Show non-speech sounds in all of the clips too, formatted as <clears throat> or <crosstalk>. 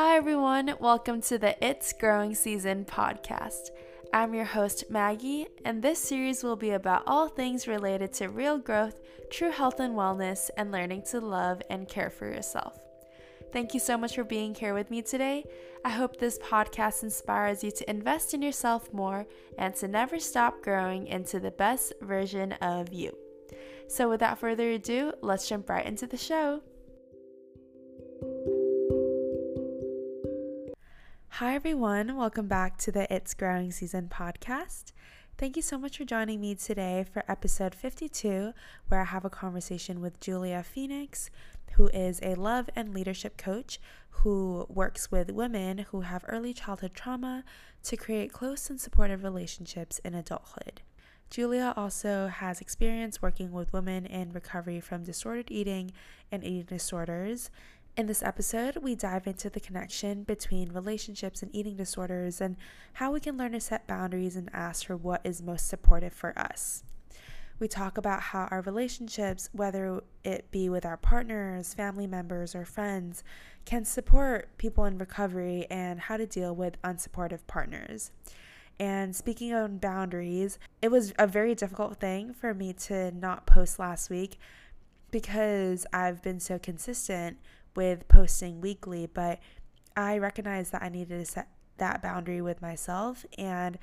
Hi, everyone. Welcome to the It's Growing Season podcast. I'm your host, Maggie, and this series will be about all things related to real growth, true health and wellness, and learning to love and care for yourself. Thank you so much for being here with me today. I hope this podcast inspires you to invest in yourself more and to never stop growing into the best version of you. So, without further ado, let's jump right into the show. Hi, everyone. Welcome back to the It's Growing Season podcast. Thank you so much for joining me today for episode 52, where I have a conversation with Julia Phoenix, who is a love and leadership coach who works with women who have early childhood trauma to create close and supportive relationships in adulthood. Julia also has experience working with women in recovery from disordered eating and eating disorders in this episode, we dive into the connection between relationships and eating disorders and how we can learn to set boundaries and ask for what is most supportive for us. We talk about how our relationships, whether it be with our partners, family members, or friends, can support people in recovery and how to deal with unsupportive partners. And speaking on boundaries, it was a very difficult thing for me to not post last week because I've been so consistent with posting weekly, but I recognized that I needed to set that boundary with myself and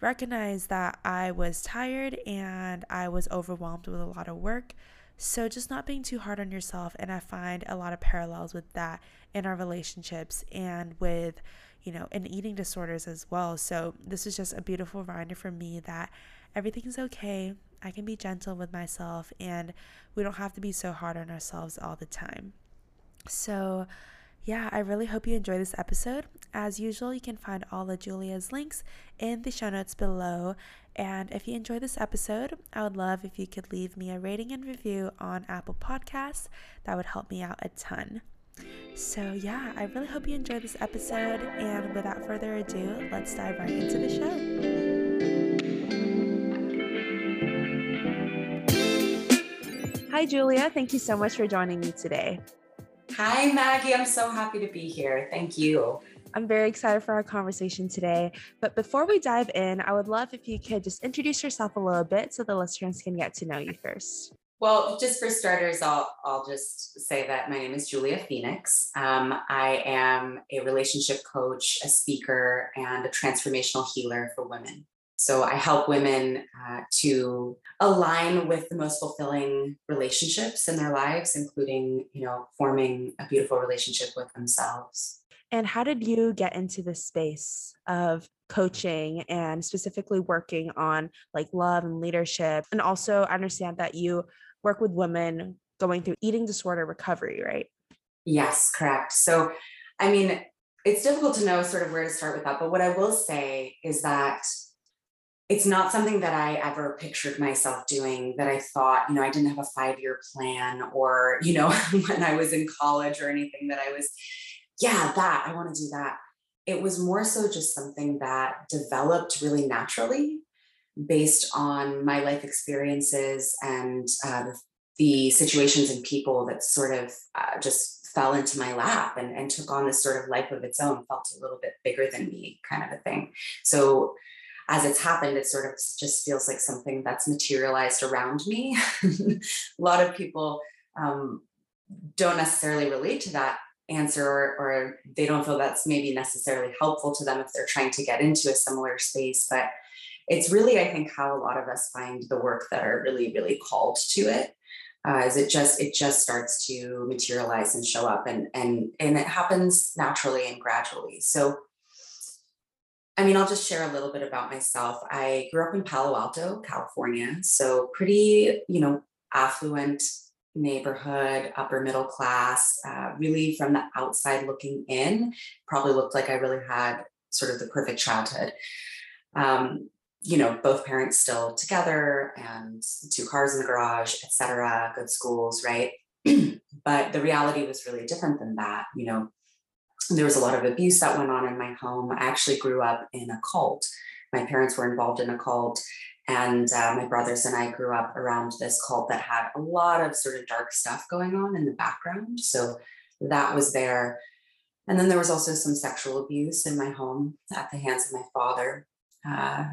recognize that I was tired and I was overwhelmed with a lot of work. So, just not being too hard on yourself. And I find a lot of parallels with that in our relationships and with, you know, in eating disorders as well. So, this is just a beautiful reminder for me that everything's okay. I can be gentle with myself and we don't have to be so hard on ourselves all the time. So, yeah, I really hope you enjoy this episode. As usual, you can find all of Julia's links in the show notes below. And if you enjoy this episode, I would love if you could leave me a rating and review on Apple Podcasts. That would help me out a ton. So, yeah, I really hope you enjoy this episode. And without further ado, let's dive right into the show. Hi, Julia. Thank you so much for joining me today. Hi, Maggie. I'm so happy to be here. Thank you. I'm very excited for our conversation today. But before we dive in, I would love if you could just introduce yourself a little bit so the listeners can get to know you first. Well, just for starters, I'll, I'll just say that my name is Julia Phoenix. Um, I am a relationship coach, a speaker, and a transformational healer for women. So I help women uh, to align with the most fulfilling relationships in their lives, including, you know, forming a beautiful relationship with themselves. And how did you get into the space of coaching and specifically working on like love and leadership? And also I understand that you work with women going through eating disorder recovery, right? Yes, correct. So, I mean, it's difficult to know sort of where to start with that. But what I will say is that it's not something that I ever pictured myself doing that I thought, you know, I didn't have a five year plan or, you know, <laughs> when I was in college or anything that I was, yeah, that I want to do that. It was more so just something that developed really naturally based on my life experiences and uh, the situations and people that sort of uh, just fell into my lap and, and took on this sort of life of its own, felt a little bit bigger than me kind of a thing. So as it's happened, it sort of just feels like something that's materialized around me. <laughs> a lot of people um, don't necessarily relate to that answer or, or, they don't feel that's maybe necessarily helpful to them if they're trying to get into a similar space. But it's really, I think, how a lot of us find the work that are really, really called to it. Uh, is it just it just starts to materialize and show up and and and it happens naturally and gradually so I mean, I'll just share a little bit about myself. I grew up in Palo Alto, California. So, pretty, you know, affluent neighborhood, upper middle class, uh, really from the outside looking in, probably looked like I really had sort of the perfect childhood. Um, you know, both parents still together and two cars in the garage, etc., good schools, right? <clears throat> but the reality was really different than that. You know, there was a lot of abuse that went on in my home. I actually grew up in a cult. My parents were involved in a cult, and uh, my brothers and I grew up around this cult that had a lot of sort of dark stuff going on in the background. So that was there. And then there was also some sexual abuse in my home at the hands of my father. Uh,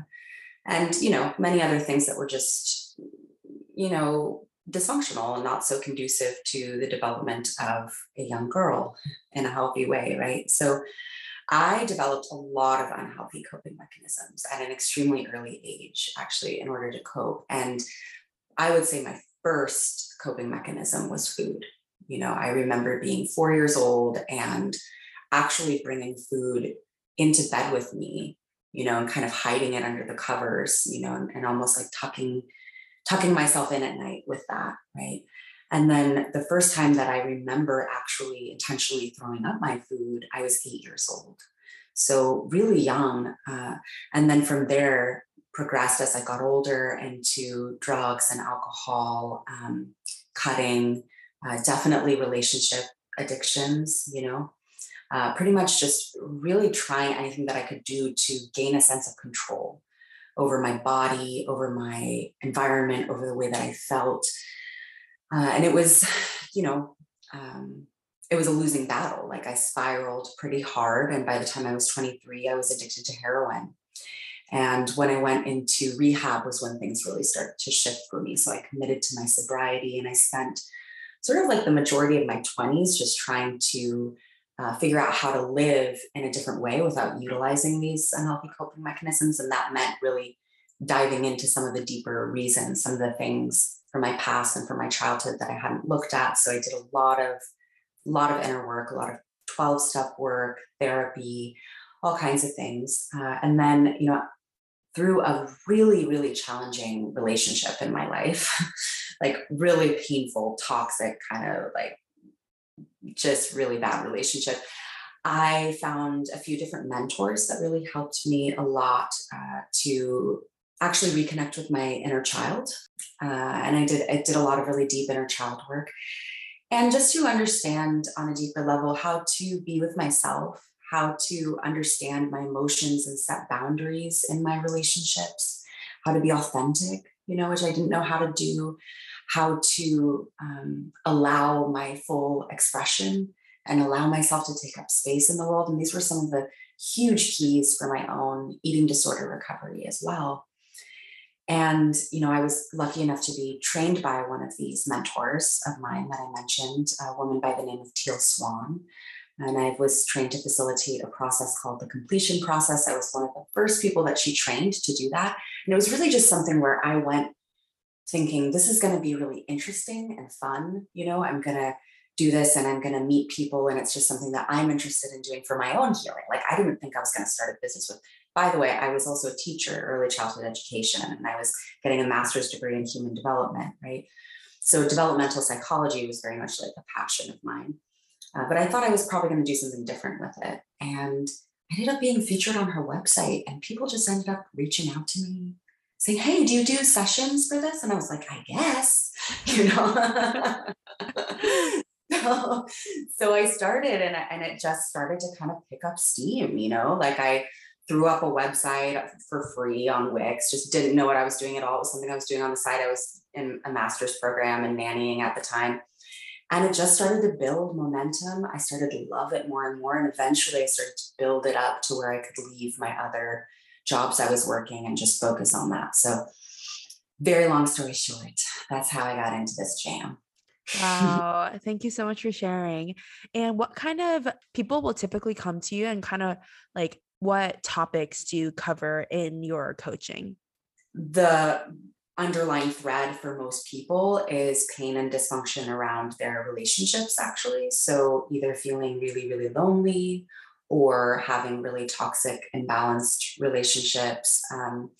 and, you know, many other things that were just, you know, dysfunctional and not so conducive to the development of a young girl in a healthy way, right? So I developed a lot of unhealthy coping mechanisms at an extremely early age, actually, in order to cope. And I would say my first coping mechanism was food. You know, I remember being four years old and actually bringing food into bed with me, you know, and kind of hiding it under the covers, you know, and, and almost like tucking tucking myself in at night with that, right? And then the first time that I remember actually intentionally throwing up my food, I was eight years old. So really young. Uh, and then from there, progressed as I got older into drugs and alcohol, um, cutting, uh, definitely relationship addictions, you know, uh, pretty much just really trying anything that I could do to gain a sense of control over my body, over my environment, over the way that I felt. Uh, and it was, you know, um, it was a losing battle. Like I spiraled pretty hard. And by the time I was 23, I was addicted to heroin. And when I went into rehab was when things really started to shift for me. So I committed to my sobriety and I spent sort of like the majority of my 20s just trying to uh, figure out how to live in a different way without utilizing these unhealthy coping mechanisms. And that meant really diving into some of the deeper reasons, some of the things from my past and from my childhood that I hadn't looked at. So I did a lot of, lot of inner work, a lot of 12 step work, therapy, all kinds of things. Uh, and then, you know, through a really, really challenging relationship in my life, <laughs> like really painful, toxic kind of like just really bad relationship. I found a few different mentors that really helped me a lot uh, to actually reconnect with my inner child. Uh, and I did I did a lot of really deep inner child work. And just to understand on a deeper level how to be with myself, how to understand my emotions and set boundaries in my relationships, how to be authentic, you know, which I didn't know how to do, how to um, allow my full expression and allow myself to take up space in the world. And these were some of the huge keys for my own eating disorder recovery as well. And, you know, I was lucky enough to be trained by one of these mentors of mine that I mentioned, a woman by the name of Teal Swan. And I was trained to facilitate a process called the completion process. I was one of the first people that she trained to do that. And it was really just something where I went thinking this is going to be really interesting and fun. You know, I'm going to do this and I'm going to meet people. And it's just something that I'm interested in doing for my own healing. Like, I didn't think I was going to start a business with. By the way, I was also a teacher, early childhood education, and I was getting a master's degree in human development, right? So, developmental psychology was very much like a passion of mine. Uh, but I thought I was probably going to do something different with it. And I ended up being featured on her website, and people just ended up reaching out to me saying, Hey, do you do sessions for this? And I was like, I guess, <laughs> you know. <laughs> so, so I started and, and it just started to kind of pick up steam, you know, like I threw up a website for free on Wix, just didn't know what I was doing at all. It was something I was doing on the side. I was in a master's program and nannying at the time. And it just started to build momentum. I started to love it more and more. And eventually I started to build it up to where I could leave my other jobs I was working and just focus on that. So, very long story short, that's how I got into this jam. Wow. <laughs> Thank you so much for sharing. And what kind of people will typically come to you and kind of like what topics do you cover in your coaching? The underlying thread for most people is pain and dysfunction around their relationships, actually. So, either feeling really, really lonely or having really toxic, imbalanced relationships. Um,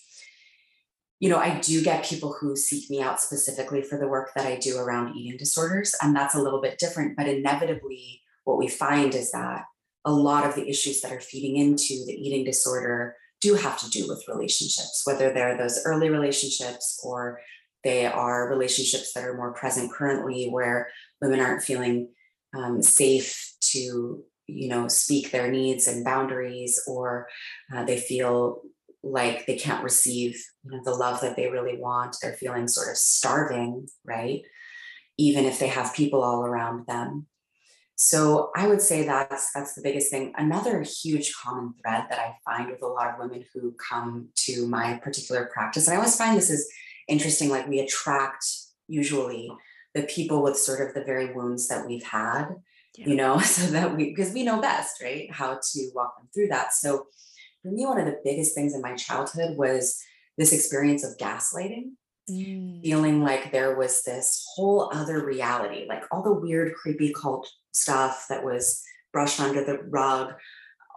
you know, I do get people who seek me out specifically for the work that I do around eating disorders, and that's a little bit different. But inevitably, what we find is that a lot of the issues that are feeding into the eating disorder do have to do with relationships, whether they're those early relationships or they are relationships that are more present currently where women aren't feeling um, safe to you know speak their needs and boundaries or uh, they feel like they can't receive you know the love that they really want they're feeling sort of starving right? Even if they have people all around them. So I would say that's that's the biggest thing. Another huge common thread that I find with a lot of women who come to my particular practice, and I always find this is interesting, like we attract usually the people with sort of the very wounds that we've had, yeah. you know, <laughs> so that we because we know best, right? How to walk them through that. So for me, one of the biggest things in my childhood was this experience of gaslighting mm. feeling like there was this whole other reality, like all the weird, creepy cult stuff that was brushed under the rug,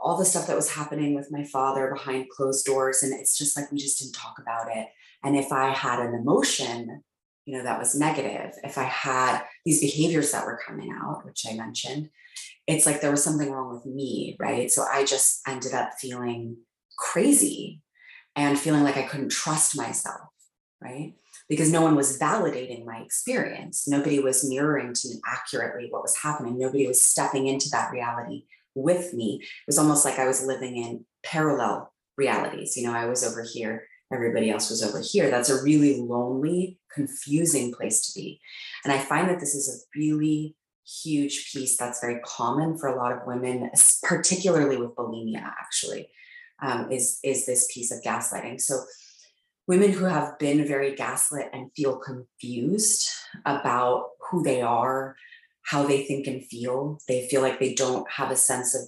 all the stuff that was happening with my father behind closed doors. And it's just like we just didn't talk about it. And if I had an emotion, you know, that was negative, if I had these behaviors that were coming out, which I mentioned, it's like there was something wrong with me, right? So I just ended up feeling crazy and feeling like I couldn't trust myself, right? because no one was validating my experience. Nobody was mirroring to me accurately what was happening. Nobody was stepping into that reality with me. It was almost like I was living in parallel realities. You know, I was over here, everybody else was over here. That's a really lonely, confusing place to be. And I find that this is a really huge piece that's very common for a lot of women, particularly with bulimia, actually, um, is, is this piece of gaslighting. So women who have been very gaslit and feel confused about who they are, how they think and feel. They feel like they don't have a sense of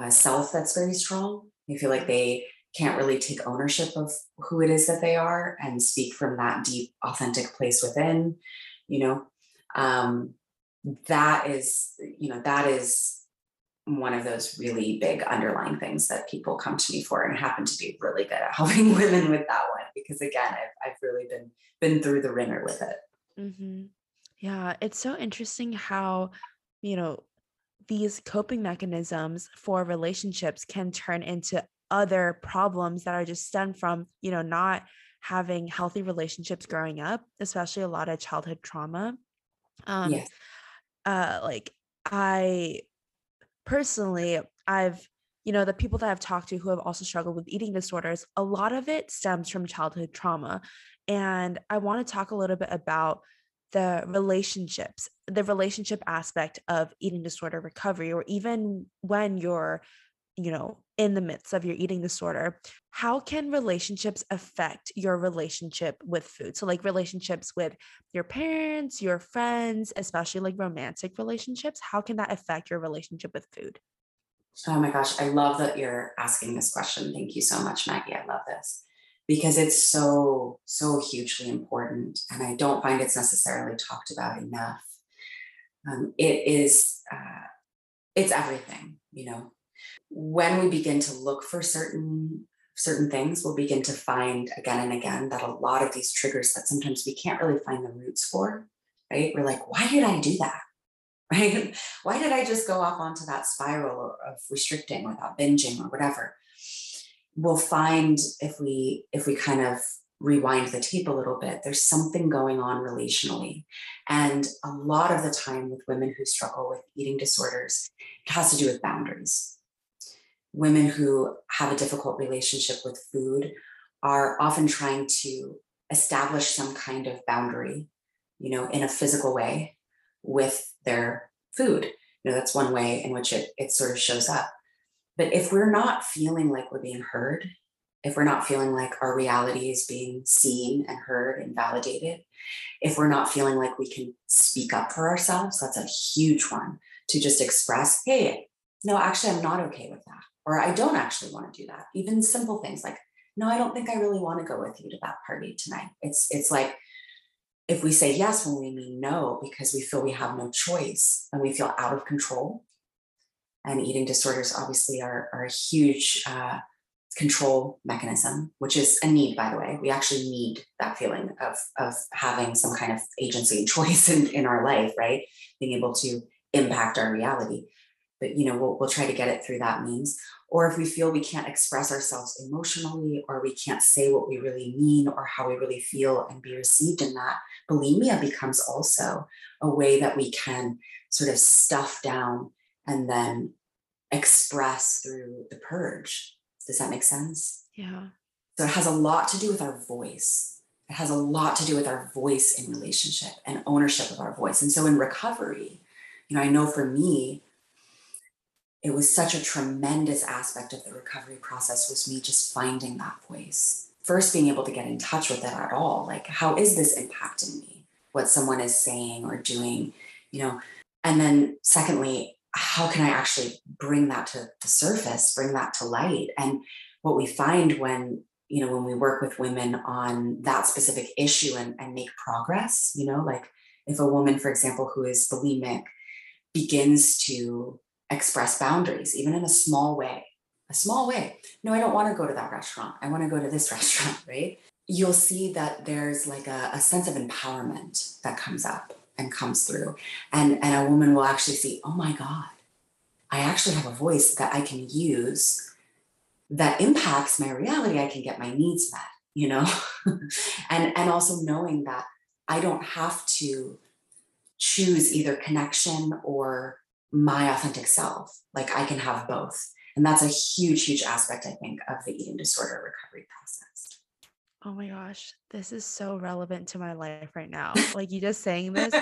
uh, self that's very strong. They feel like they can't really take ownership of who it is that they are and speak from that deep, authentic place within. You know, um, that is, you know, that is one of those really big underlying things that people come to me for and happen to be really good at <laughs> helping women with that one because again I've, I've really been been through the ringer with it mm-hmm. yeah it's so interesting how you know these coping mechanisms for relationships can turn into other problems that are just stemmed from you know not having healthy relationships growing up especially a lot of childhood trauma um yes. uh like i personally, I've, you know, the people that I've talked to who have also struggled with eating disorders, a lot of it stems from childhood trauma. And I want to talk a little bit about the relationships, the relationship aspect of eating disorder recovery, or even when you're, you know, in the midst of your eating disorder, how can relationships affect your relationship with food? So, like relationships with your parents, your friends, especially like romantic relationships, how can that affect your relationship with food? Oh my gosh, I love that you're asking this question. Thank you so much, Maggie. I love this because it's so, so hugely important. And I don't find it's necessarily talked about enough. Um, it is, uh, it's everything, you know, when we begin to look for certain certain things we'll begin to find again and again that a lot of these triggers that sometimes we can't really find the roots for right? We're like why did i do that? <laughs> Right? Why did i just go off onto that spiral of restricting or that binging or whatever? We'll find if we if we kind of rewind the tape a little bit there's something going on relationally. And a lot of the time with women who struggle with eating disorders it has to do with boundaries women who have a difficult relationship with food are often trying to establish some kind of boundary, you know, in a physical way with their food. You know, that's one way in which it, it sort of shows up. But if we're not feeling like we're being heard, if we're not feeling like our reality is being seen and heard and validated, if we're not feeling like we can speak up for ourselves, that's a huge one to just express, hey, no, actually, I'm not okay with that or I don't actually want to do that. Even simple things like, no, I don't think I really want to go with you to that party tonight. It's it's like if we say yes when we mean no because we feel we have no choice and we feel out of control. And eating disorders obviously are, are a huge uh, control mechanism, which is a need, by the way. We actually need that feeling of, of having some kind of agency and <laughs> choice in, in our life, right? Being able to impact our reality but you know we'll, we'll try to get it through that means. Or if we feel we can't express ourselves emotionally or we can't say what we really mean or how we really feel and be received in that bulimia becomes also a way that we can sort of stuff down and then express through the purge. Does that make sense? Yeah. So it has a lot to do with our voice. It has a lot to do with our voice in relationship and ownership of our voice. And so in recovery you know, I know for me, it was such a tremendous aspect of the recovery process was me just finding that voice. First, being able to get in touch with it at all. Like, how is this impacting me? What someone is saying or doing, you know? And then, secondly, how can I actually bring that to the surface, bring that to light? And what we find when you know when we work with women on that specific issue and, and make progress you know like if a woman for example who is bulimic begins to express boundaries even in a small way a small way. No i don't want to go to that restaurant. I want to go to this <laughs> restaurant right? You'll see that there's like a, a sense of empowerment that comes up and comes through. And and a woman will actually see oh my god i actually have a voice that i can use that impacts my reality. I can get my needs met you know? <laughs> And and also knowing that i don't have to choose either connection or my authentic self like i can have both and that's a huge huge aspect i think of the eating disorder recovery process Oh my gosh, this is so relevant to my life right now. <laughs> Like you just saying this.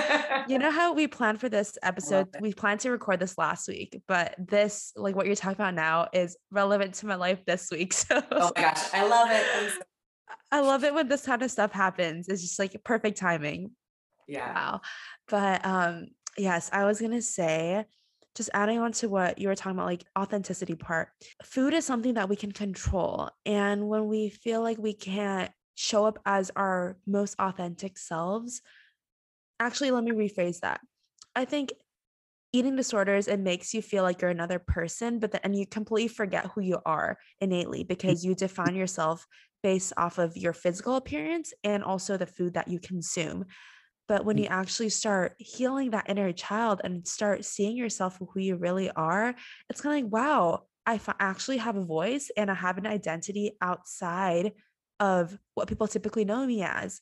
You know <laughs> how we planned for this episode? We planned to record this last week, but this, like what you're talking about now, is relevant to my life this week. <laughs> So oh my gosh, I love it. So- I love it when this kind of stuff happens. It's just like perfect timing. Yeah. Wow. But um, yes, I was gonna say just adding on to what you were talking about, like authenticity part, food is something that we can control. And when we feel like we can't show up as our most authentic selves, actually, let me rephrase that. I think eating disorders, it makes you feel like you're another person, but then and you completely forget who you are innately mm. because you define yourself based off of your physical appearance and also the food that you consume. But when mm. you actually start healing that inner child and start seeing yourself for who you really are, it's kind of like, wow, I f- actually have a voice and I have an identity outside of what people typically know me as.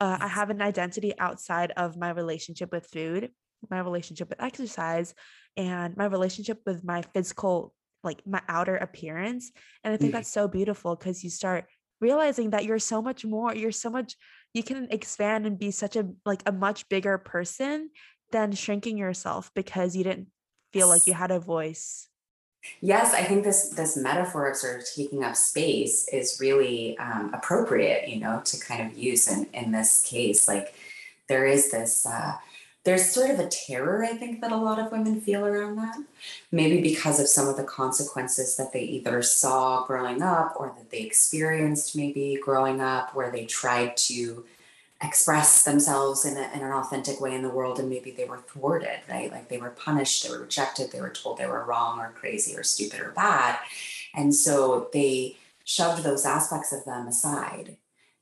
Uh, I have an identity outside of my relationship with food, my relationship with exercise, and my relationship with my physical, like my outer appearance. And I think mm. that's so beautiful because you start realizing that you're so much more, you're so much you can expand and be such a like a much bigger person than shrinking yourself because you didn't feel like you had a voice. Yes i think this this metaphor of sort of taking up space is really um, appropriate you know to kind of use in in this case like there is this uh, there's sort of a terror i think that a lot of women feel around that. Maybe because of some of the consequences that they either saw growing up or that they experienced maybe growing up where they tried to express themselves in, a, in an authentic way in the world and maybe they were thwarted right? Like they were punished they were rejected they were told they were wrong or crazy or stupid or bad. And so they shoved those aspects of them aside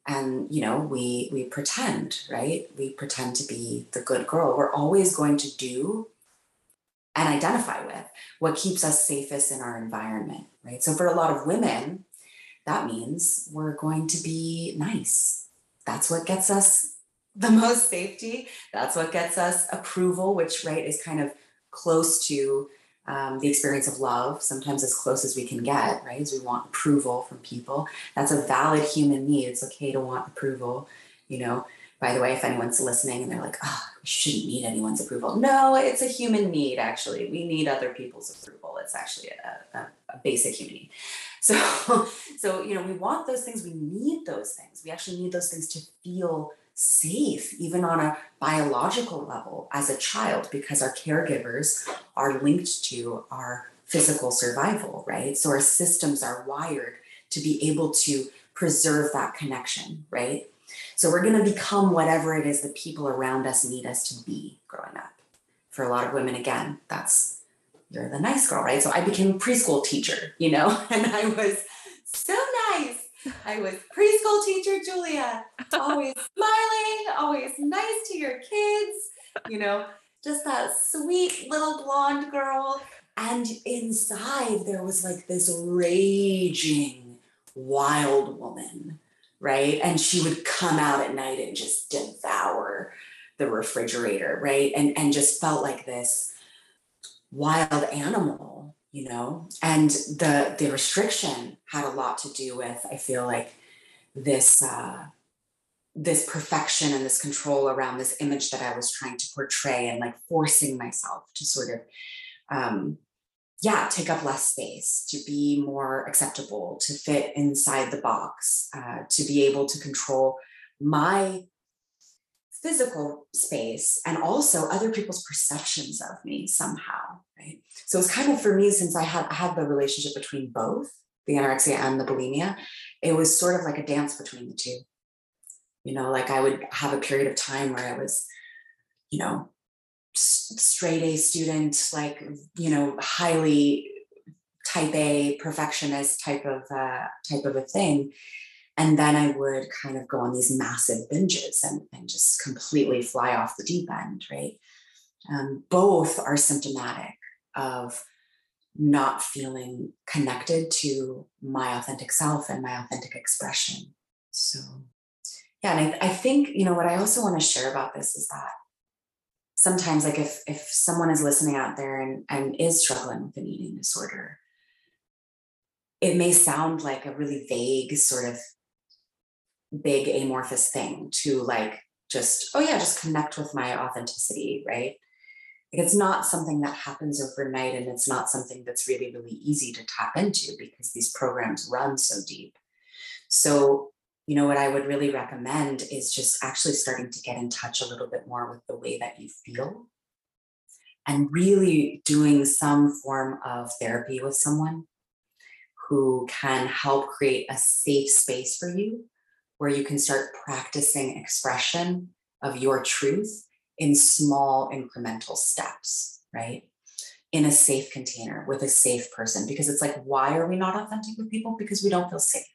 and you know we we pretend right? We pretend to be the good girl. We're always going to do and identify with what keeps us safest in our environment right? So for a lot of women that means we're going to be nice. That's what gets us the most safety. That's what gets us approval which right is kind of close to um, the experience of love, sometimes as close as we can get, right? As we want approval from people. That's a valid human need. It's okay to want approval, you know. By the way, if anyone's listening and they're like, oh, we shouldn't need anyone's approval. No, it's a human need, actually. We need other people's approval. It's actually a, a, a basic human need. So, <laughs> so, you know, we want those things. We need those things. We actually need those things to feel safe, even on a biological level as a child, because our caregivers are linked to our physical survival, right? So our systems are wired to be able to preserve that connection, right? So we're going to become whatever it is the people around us need us to be growing up. For a lot of women, again, that's you're the nice girl, right? So I became a preschool teacher, you know, <laughs> and I was so I was preschool teacher Julia, always smiling, always nice to your kids, you know, just that sweet little blonde girl. And inside there was like this raging wild woman, right? And she would come out at night and just devour the refrigerator, right? And and just felt like this wild animal you know? And the the restriction had a lot to do with i feel like this uh this perfection and this control around this image that I was trying to portray and like forcing myself to sort of um yeah take up less space to be more acceptable to fit inside the box uh, to be able to control my physical space and also other people's perceptions of me somehow right? So it's kind of for me since i had I had the relationship between both the anorexia and the bulimia it was sort of like a dance between the two. You know like i would have a period of time where i was you know straight a student like you know highly type a perfectionist type of uh, type of a thing and then I would kind of go on these massive binges and, and just completely fly off the deep end, right? Um, both are symptomatic of not feeling connected to my authentic self and my authentic expression. So, yeah, and I, I think, you know, what I also want to share about this is that sometimes like if if someone is listening out there and, and is struggling with an eating disorder it may sound like a really vague sort of big amorphous thing to like just oh yeah just connect with my authenticity right? Like it's not something that happens overnight and it's not something that's really really easy to tap into because these programs run so deep. So you know what i would really recommend is just actually starting to get in touch a little bit more with the way that you feel and really doing some form of therapy with someone who can help create a safe space for you where you can start practicing expression of your truth in small incremental steps, right? In a safe container with a safe person. Because it's like, why are we not authentic with people? Because we don't feel safe.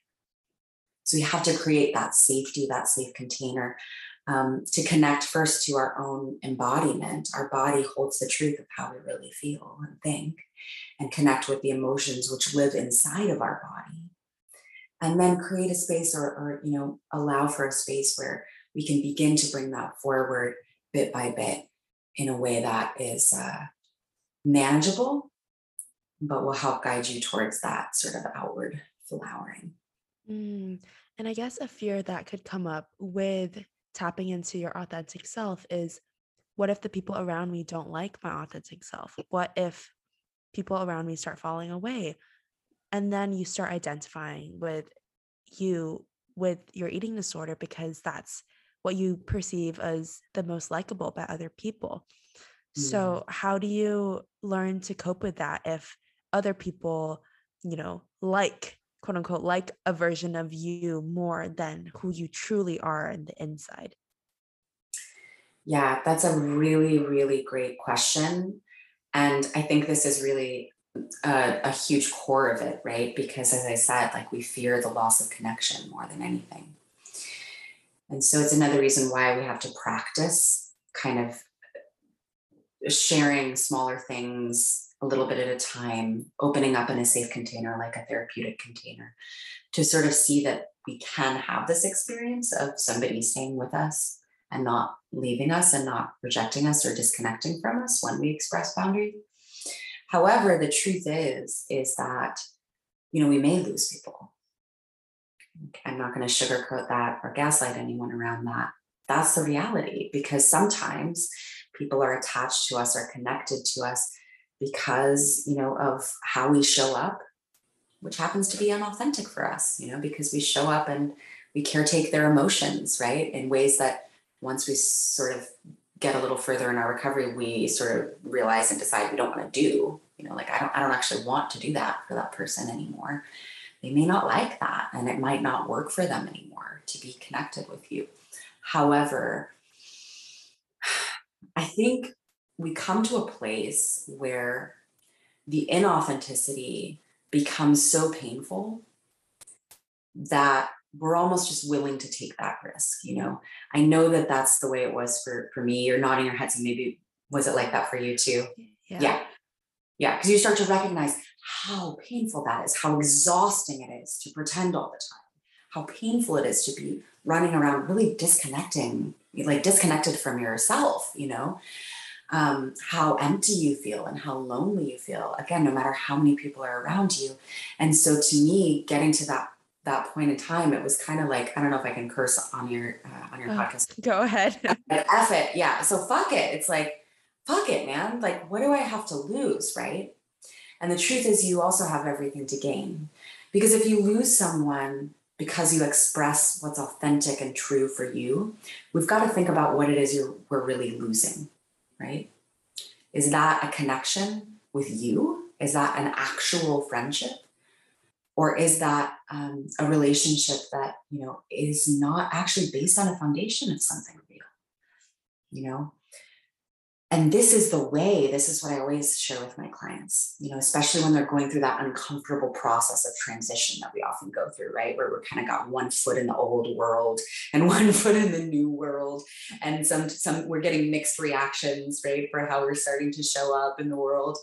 So we have to create that safety, that safe container um, to connect first to our own embodiment. Our body holds the truth of how we really feel and think, and connect with the emotions which live inside of our body and then create a space or, or you know allow for a space where we can begin to bring that forward bit by bit in a way that is uh, manageable but will help guide you towards that sort of outward flowering mm. and i guess a fear that could come up with tapping into your authentic self is what if the people around me don't like my authentic self what if people around me start falling away and then you start identifying with you with your eating disorder because that's what you perceive as the most likable by other people. So, how do you learn to cope with that if other people, you know, like, quote unquote, like a version of you more than who you truly are in the inside? Yeah, that's a really, really great question. And I think this is really a, a huge core of it, right? Because as I said, like we fear the loss of connection more than anything. And so it's another reason why we have to practice kind of sharing smaller things a little bit at a time, opening up in a safe container like a therapeutic container to sort of see that we can have this experience of somebody staying with us and not leaving us and not rejecting us or disconnecting from us when we express boundaries However, the truth is, is that, you know, we may lose people. I'm not going to sugarcoat that or gaslight anyone around that. That's the reality because sometimes people are attached to us or connected to us because, you know, of how we show up, which happens to be unauthentic for us, you know, because we show up and we caretake their emotions, right? In ways that once we sort of get a little further in our recovery, we sort of realize and decide we don't want to do. You know, like I don't I don't actually want to do that for that person anymore. They may not like that and it might not work for them anymore to be connected with you. However, I think we come to a place where the inauthenticity becomes so painful that we're almost just willing to take that risk you know? I know that that's the way it was for for me. You're nodding your head so maybe was it like that for you too? Yeah. Yeah. Yeah because you start to recognize how painful that is how exhausting it is to pretend all the time how painful it is to be running around really disconnecting like disconnected from yourself you know? Um, how empty you feel and how lonely you feel again no matter how many people are around you. And so to me getting to that that point in time, it was kind of like I don't know if I can curse on your uh, on your oh, podcast. Go ahead. <laughs> F it, yeah. So fuck it. It's like fuck it, man. Like what do I have to lose, right? And the truth is, you also have everything to gain, because if you lose someone because you express what's authentic and true for you, we've got to think about what it is you're we're really losing, right? Is that a connection with you? Is that an actual friendship? Or is that um, a relationship that you know is not actually based on a foundation of something real you know? And this is the way this is what i always share with my clients you know especially when they're going through that uncomfortable process of transition that we often go through right? Where we're kind of got one foot in the old world <laughs> and one foot in the new world. And some some we're getting mixed reactions right for how we're starting to show up in the world.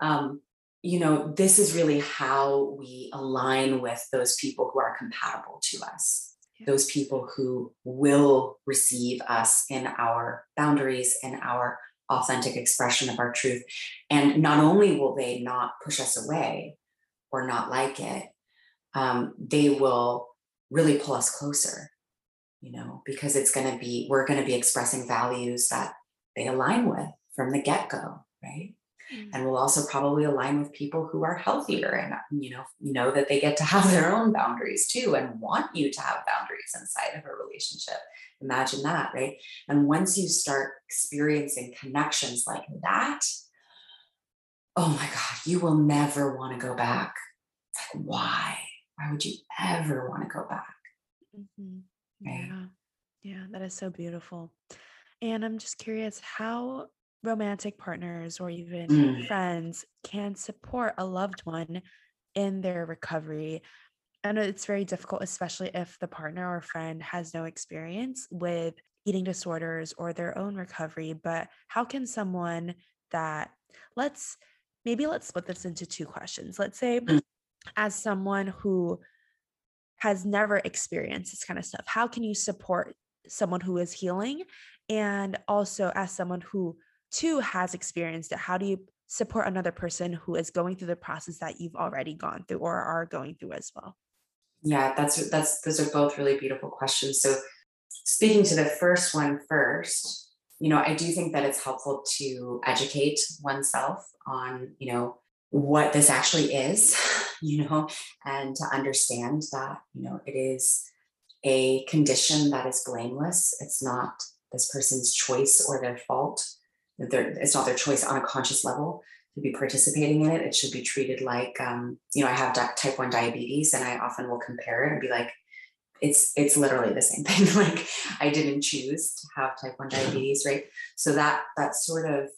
Um, you know, this is really how we align with those people who are compatible to us, yeah. those people who will receive us in our boundaries, and our authentic expression of our truth. And not only will they not push us away or not like it, um, they will really pull us closer, you know, because it's going to be, we're going to be expressing values that they align with from the get go, right? Mm. and we'll also probably align with people who are healthier and you know you know that they get to have their own boundaries too and want you to have boundaries inside of a relationship. Imagine that right? And once you start experiencing connections like that oh my god you will never want to go back. Like why? Why would you ever want to go back? Mm-hmm. right? yeah. Yeah that is so beautiful. And i'm just curious how romantic partners or even mm. friends can support a loved one in their recovery. And it's very difficult, especially if the partner or friend has no experience with eating disorders or their own recovery. But how can someone that, let's maybe let's split this into two questions. Let's say, mm. as someone who has never experienced this kind of stuff, how can you support someone who is healing? And also, as someone who too has experienced it how do you support another person who is going through the process that you've already gone through or are going through as well? Yeah that's that's those are both really beautiful questions. So speaking to the first one first you know i do think that it's helpful to educate oneself on you know what this actually is <laughs> you know and to understand that you know it is a condition that is blameless. It's not this person's choice or their fault it's not their choice on a conscious level to be participating in it. It should be treated like, um, you know, I have type one diabetes, and I often will compare it and be like, it's it's literally the same <laughs> thing. like I didn't choose to have type one diabetes, right? So that that sort of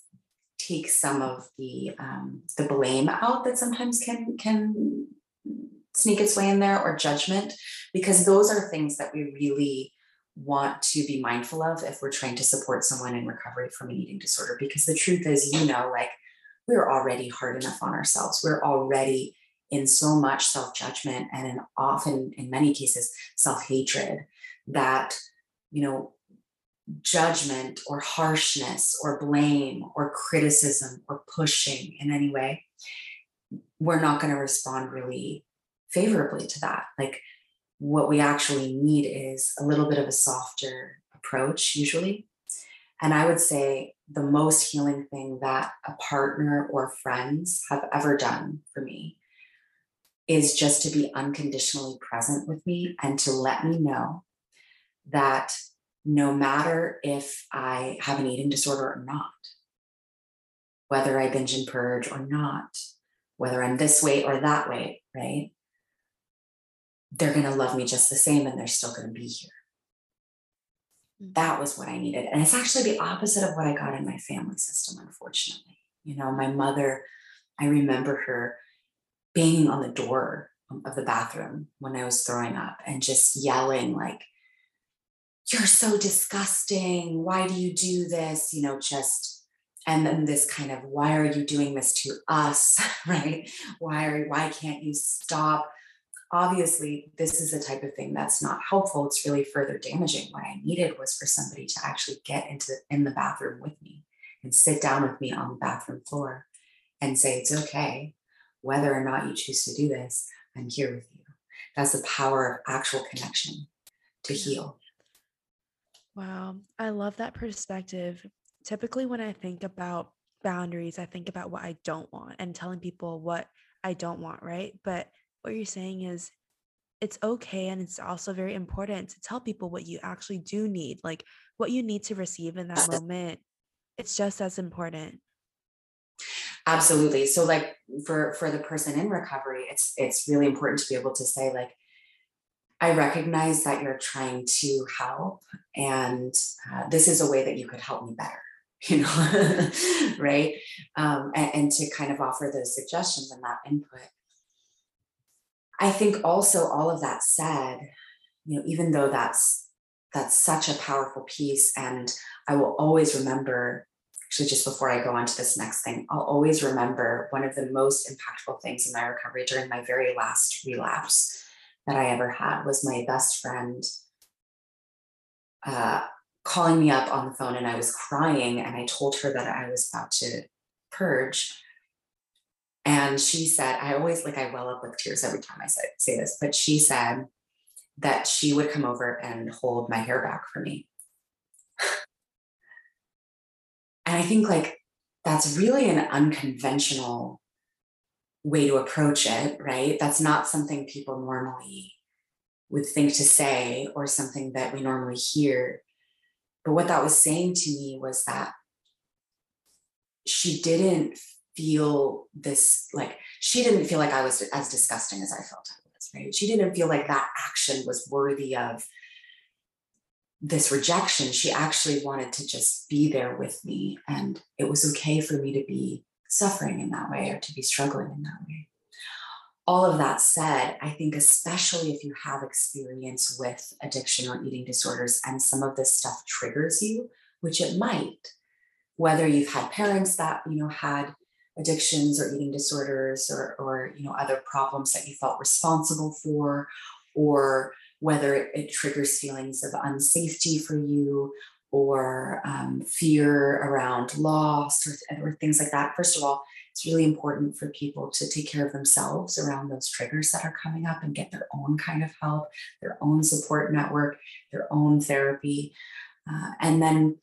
takes some of the um, the blame out that sometimes can can sneak its way in there or judgment because those are things that we really want to be mindful of if we're trying to support someone in recovery from an eating disorder because the truth is you know like we're already hard enough on ourselves. We're already in so much self-judgment and in often in many cases self-hatred that you know judgment or harshness or blame or criticism or pushing in any way we're not going to respond really favorably to that. Like what we actually need is a little bit of a softer approach, usually. And I would say the most healing thing that a partner or friends have ever done for me is just to be unconditionally present with me and to let me know that no matter if I have an eating disorder or not, whether I binge and purge or not, whether I'm this way or that way, right? They're going to love me just the same and they're still going to be here. Mm-hmm. That was what I needed. And it's actually the opposite of what I got in my family system, unfortunately. You know, my mother, I remember her banging on the door of the bathroom when I was throwing up and just yelling, like, you're so disgusting. Why do you do this? You know, just and then this kind of why are you doing this to us <laughs> right why are why can't you stop obviously this is the type of thing that's not helpful it's really further damaging what i needed was for somebody to actually get into in the bathroom with me and sit down with me on the bathroom floor and say it's okay whether or not you choose to do this i'm here with you that's the power of actual connection to heal. Wow. I love that perspective. Typically, when I think about boundaries, I think about what I don't want and telling people what I don't want, right? But what you're saying is it's okay and it's also very important to tell people what you actually do need, like what you need to receive in that moment. It's just as important. Absolutely. So like for for the person in recovery, it's it's really important to be able to say like I recognize that you're trying to help and uh, this is a way that you could help me better <laughs> you know <laughs> right um, and, and to kind of offer those suggestions and that input I think also all of that said, you know, even though that's that's such a powerful piece, and I will always remember. Actually, just before I go on to this next thing, I'll always remember one of the most impactful things in my recovery during my very last relapse that I ever had was my best friend uh, calling me up on the phone, and I was crying, and I told her that I was about to purge and she said, I always like, I well up with tears every time I say, say this, but she said that she would come over and hold my hair back for me. and I think like that's really an unconventional way to approach it, right? That's not something people normally would think to say or something that we normally hear. But what that was saying to me was that she didn't feel this like she didn't feel like I was as disgusting as I felt I was, right? She didn't feel like that action was worthy of this rejection. She actually wanted to just be there with me. And it was okay for me to be suffering in that way or to be struggling in that way. All of that said, I think, especially if you have experience with addiction or eating disorders and some of this stuff triggers you, which it might, whether you've had parents that, you know, had addictions or eating disorders or, or you know other problems that you felt responsible for or whether it, it triggers feelings of unsafety for you or um, fear around loss or, or things like that. First of all it's really important for people to take care of themselves around those triggers that are coming up and get their own kind of help their own support network their own therapy. Uh, and then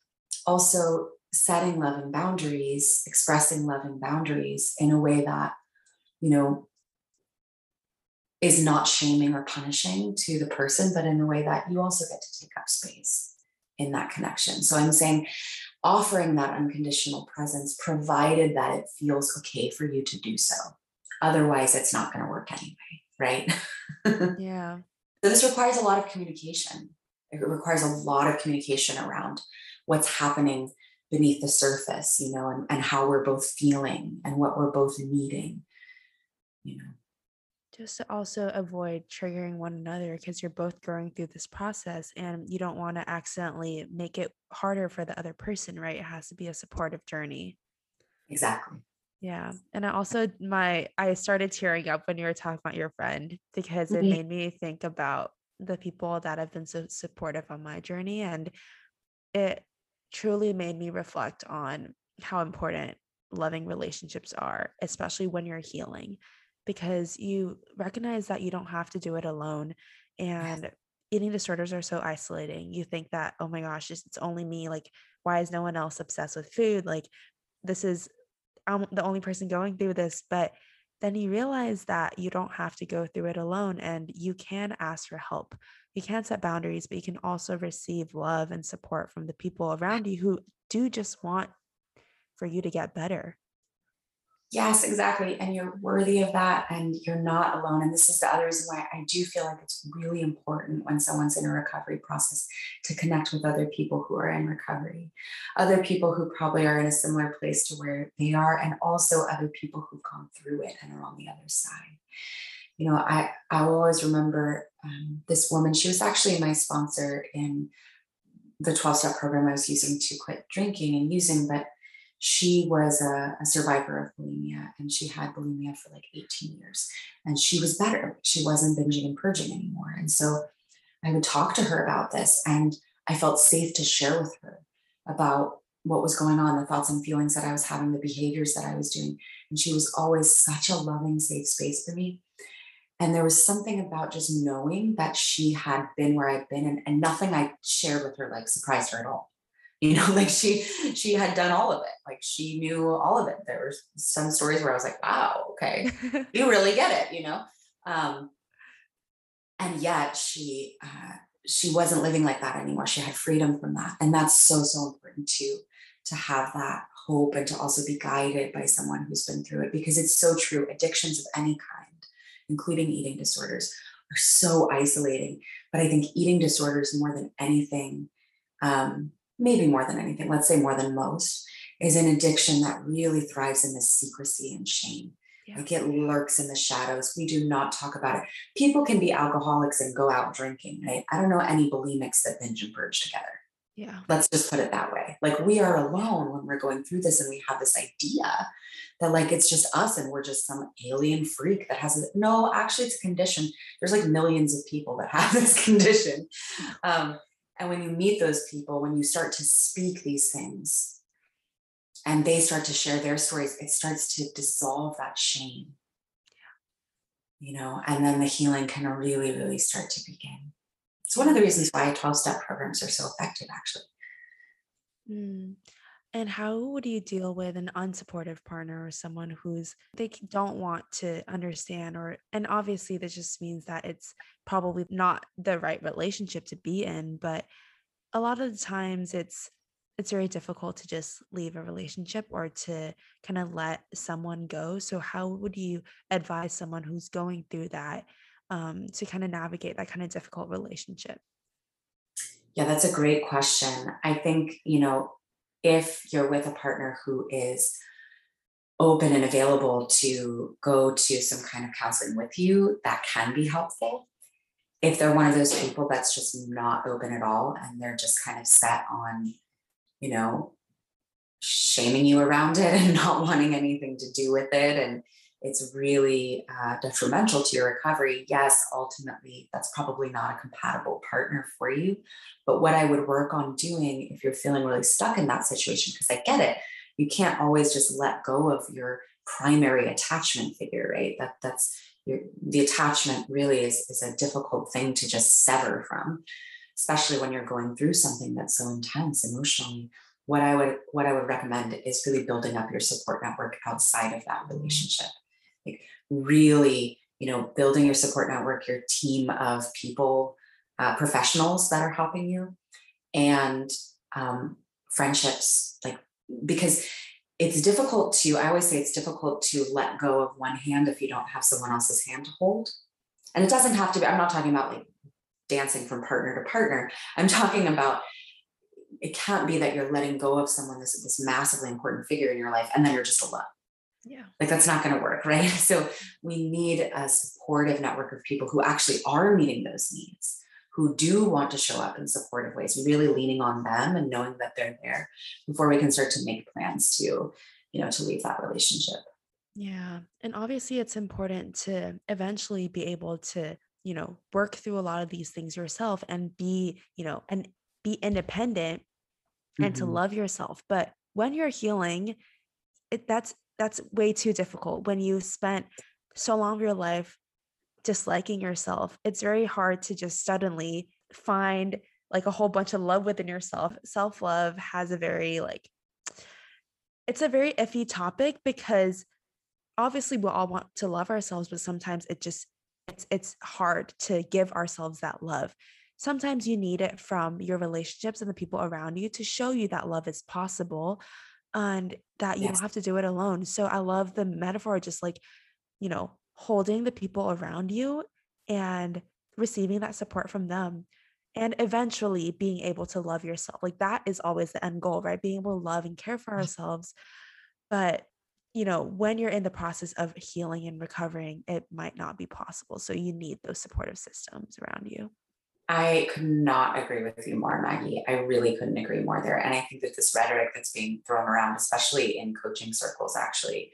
also setting loving boundaries, expressing loving boundaries in a way that, you know, is not shaming or punishing to the person, but in a way that you also get to take up space in that connection. So I'm saying offering that unconditional presence, provided that it feels okay for you to do so. Otherwise, it's not going to work anyway, right? <laughs> yeah. So this requires a lot of communication. It requires a lot of communication around what's happening beneath the surface, you know, and, and how we're both feeling and what we're both needing, you know. Just to also avoid triggering one another because you're both going through this process and you don't want to accidentally make it harder for the other person, right? It has to be a supportive journey. Exactly. Yeah. And I also my I started tearing up when you were talking about your friend because it mm-hmm. made me think about the people that have been so supportive on my journey and it truly made me reflect on how important loving relationships are, especially when you're healing, because you recognize that you don't have to do it alone. And yes. eating disorders are so isolating. You think that, oh my gosh, it's only me. Like, why is no one else obsessed with food? Like, this is, I'm the only person going through this. But then you realize that you don't have to go through it alone and you can ask for help you can set boundaries, but you can also receive love and support from the people around you who do just want for you to get better. Yes, exactly. And you're worthy of that and you're not alone. And this is the other reason why I do feel like it's really important when someone's in a recovery process to connect with other people who are in recovery, other people who probably are in a similar place to where they are, and also other people who've gone through it and are on the other side you know, I, I will always remember um, this woman. She was actually my sponsor in the 12 step program I was using to quit drinking and using, but she was a, a, survivor of bulimia and she had bulimia for like 18 years and she was better. She wasn't binging and purging anymore. And so I would talk to her about this and I felt safe to share with her about what was going on, the thoughts and feelings that I was having, the behaviors that I was doing. And she was always such a loving, safe space for me. And there was something about just knowing that she had been where I'd been and, and nothing I shared with her like surprised her at all. You know, <laughs> like she she had done all of it. Like she knew all of it. There were some stories where I was like, wow, okay, <laughs> you really get it, you know. Um, and yet she uh, she wasn't living like that anymore. She had freedom from that, and that's so so important too to have that hope and to also be guided by someone who's been through it because it's so true. Addictions of any kind, including eating disorders, are so isolating. But I think eating disorders, more than anything, um, maybe more than anything, let's say more than most, is an addiction that really thrives in this secrecy and shame. Yeah. Like it lurks in the shadows. We do not talk about it. People can be alcoholics and go out drinking, right? I don't know any bulimics that binge and purge together. Yeah. Let's just put it that way. Like we are alone when we're going through this and we have this idea that like it's just us and we're just some alien freak that has it. No, actually it's a condition. There's like millions of people that have <laughs> this condition. Um, and when you meet those people, when you start to speak these things and they start to share their stories, it starts to dissolve that shame. You know, and then the healing can really, really start to begin. It's one of the reasons why 12 step programs are so effective, actually. Mm. And how would you deal with an unsupportive partner or someone who's they don't want to understand or and obviously this just means that it's probably not the right relationship to be in, but a lot of the times it's it's very difficult to just leave a relationship or to kind of let someone go. So how would you advise someone who's going through that um, to kind of navigate that kind of difficult relationship? Yeah, that's a great question. I think, you know, if you're with a partner who is open and available to go to some kind of counseling with you, that can be helpful. If they're one of those people that's just not open at all and they're just kind of set on, you know, shaming you around it <laughs> and not wanting anything to do with it and it's really uh, detrimental to your recovery, yes, ultimately that's probably not a compatible partner for you. But what I would work on doing if you're feeling really stuck in that situation, because I get it, you can't always just let go of your primary attachment figure, right? That that's your, the attachment really is, is a difficult thing to just sever from, especially when you're going through something that's so intense emotionally what I would what I would recommend is really building up your support network outside of that relationship like really you know building your support network your team of people uh, professionals that are helping you. And um, friendships like because it's difficult to i always say it's difficult to let go of one hand if you don't have someone else's hand to hold. And it doesn't have to be i'm not talking about like dancing from partner to partner. I'm talking about it can't be that you're letting go of someone this this massively important figure in your life and then you're just alone yeah. Like that's not going to work, <laughs> right? So we need a supportive network of people who actually are meeting those needs, who do want to show up in supportive ways, really leaning on them and knowing that they're there before we can start to make plans to, you know, to leave that relationship. Yeah. And obviously it's important to eventually be able to, you know, work through a lot of these things yourself and be, you know, and be independent and mm-hmm. to love yourself. But when you're healing, it, that's that's way too difficult when you spent so long of your life disliking yourself. It's very hard to just suddenly find like a whole bunch of love within yourself. Self-love has a very like it's a very iffy topic because obviously we all want to love ourselves but sometimes it just it's it's hard to give ourselves that love. Sometimes you need it from your relationships and the people around you to show you that love is possible and that you yes. don't have to do it alone. So I love the metaphor, just like, you know, holding the people around you and receiving that support from them and eventually being able to love yourself. Like that is always the end goal, right? Being able to love and care for mm-hmm. ourselves. But, you know, when you're in the process of healing and recovering, it might not be possible. So you need those supportive systems around you. I could not agree with you more, Maggie. I really couldn't agree more there. And I think that this rhetoric that's being thrown around, especially in coaching circles, actually,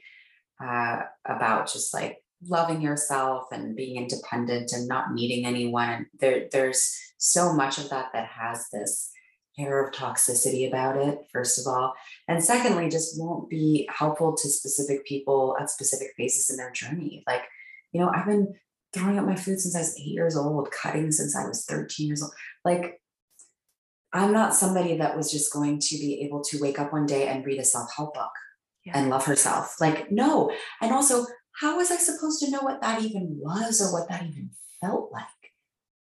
uh, about just like loving yourself and being independent and not needing anyone. There, there's so much of that that has this air of toxicity about it, first of all. And secondly, just won't be helpful to specific people at specific phases in their journey. Like, you know, I've been throwing up my food since I was eight years old, cutting since I was 13 years old. Like, I'm not somebody that was just going to be able to wake up one day and read a self help book yeah. and love herself. Like, no. And also, how was I supposed to know what that even was or what that even felt like?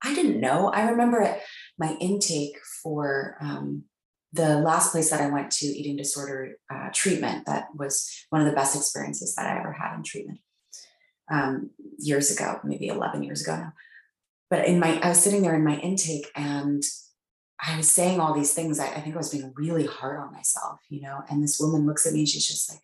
I didn't know. I remember at my intake for um, the last place that I went to eating disorder uh, treatment, that was one of the best experiences that I ever had in treatment um, years ago, maybe 11 years ago now. But in my, I was sitting there in my intake and I was saying all these things. I, I think I was being really hard on myself, you know. And this woman looks at me and she's just like,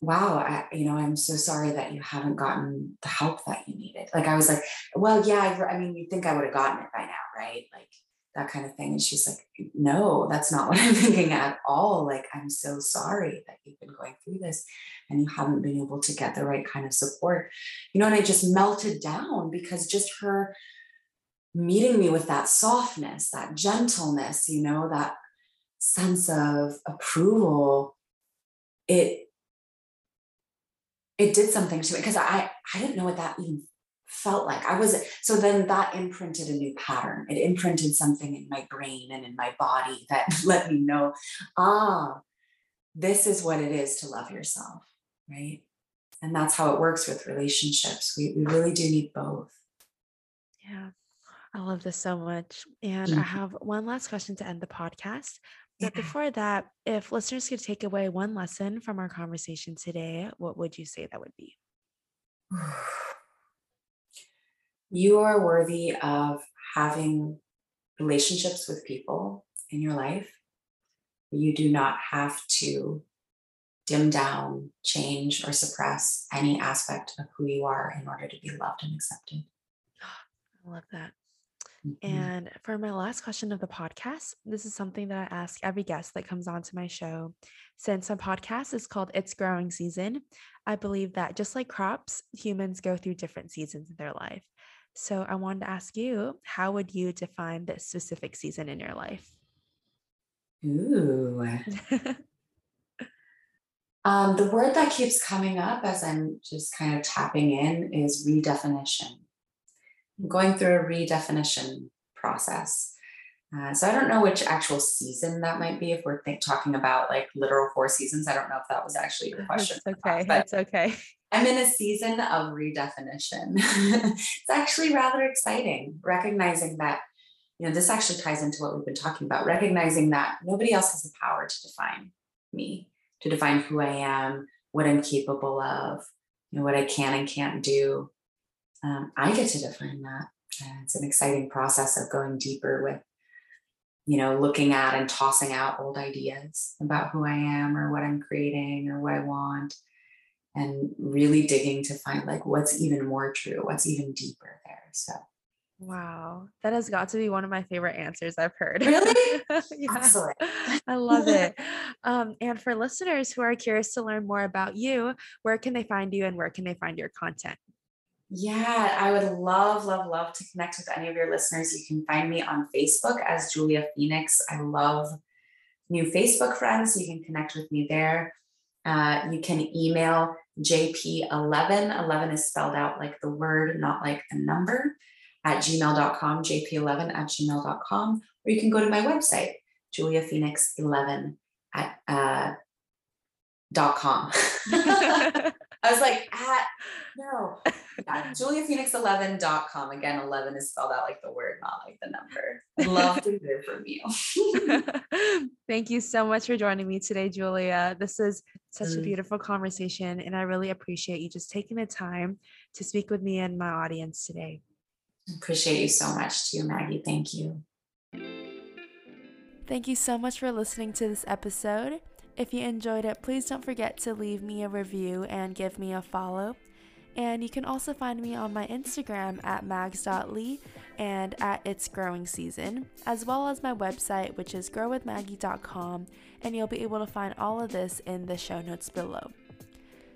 wow, I, you know, I'm so sorry that you haven't gotten the help that you needed. Like I was like, well, yeah, I, I mean, you'd think I would have gotten it by now, right? Like that kind of thing. And she's like, no, that's not what I'm <laughs> thinking at all. Like, I'm so sorry that you've been going through this and you haven't been able to get the right kind of support. You know, and I just melted down because just her meeting me with that softness, that gentleness, you know, that sense of approval, it it did something to me because I I didn't know what that even felt like. I was so then that imprinted a new pattern. It imprinted something in my brain and in my body that <laughs> let me know, ah, this is what it is to love yourself, right? And that's how it works with relationships. We we really do need both. Yeah. I love this so much. And mm-hmm. I have one last question to end the podcast. But yeah. before that, if listeners could take away one lesson from our conversation today, what would you say that would be? <sighs> <sighs> You are worthy of having relationships with people in your life. You do not have to dim down, change, or suppress any aspect of who you are in order to be loved and accepted. I love that. Mm-hmm. And for my last question of the podcast, this is something that I ask every guest that comes onto my show. Since my podcast is called It's Growing Season, I believe that just like crops, humans go through different seasons in their life. So I wanted to ask you, how would you define this specific season in your life? Ooh. <laughs> um, the word that keeps coming up as I'm just kind of tapping in is redefinition. I'm going through a redefinition process. Uh, so I don't know which actual season that might be. If we're think, talking about like literal four seasons, I don't know if that was actually your question. It's okay. That's okay. I'm in a season of redefinition. <laughs> it's actually rather exciting, recognizing that you know this actually ties into what we've been talking about. Recognizing that nobody else has the power to define me, to define who I am, what I'm capable of, you know, what I can and can't do um, I get to define that. It's an exciting process of going deeper with, you know, looking at and tossing out old ideas about who I am or what I'm creating or what I want, and really digging to find like what's even more true, what's even deeper there. So. Wow, that has got to be one of my favorite answers I've heard. Really? <laughs> yeah. Excellent. I love it. <laughs> Um, and for listeners who are curious to learn more about you, where can they find you and where can they find your content? Yeah, I would love, love, love to connect with any of your listeners. You can find me on Facebook as Julia Phoenix. I love new Facebook friends. You can connect with me there. Uh, you can email jp11. 11 is spelled out like the word, not like the number, at gmail.com, jp11 at gmail.com. Or you can go to my website, juliaphoenix11 at uh, dot com. <laughs> <laughs> I was like, at no, yeah, juliaphoenix11.com. Again, 11 is spelled out like the word, not like the number. Love to <laughs> hear from you. <laughs> Thank you so much for joining me today, Julia. This is such a mm. beautiful conversation, and I really appreciate you just taking the time to speak with me and my audience today. Appreciate you so much, too, Maggie. Thank you. Thank you so much for listening to this episode. If you enjoyed it, please don't forget to leave me a review and give me a follow. And you can also find me on my Instagram at mags.lee and at It's Growing Season, as well as my website, which is growwithmaggie.com, and you'll be able to find all of this in the show notes below.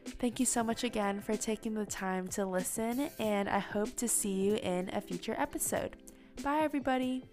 Thank you so much again for taking the time to listen, and I hope to see you in a future episode. Bye, everybody.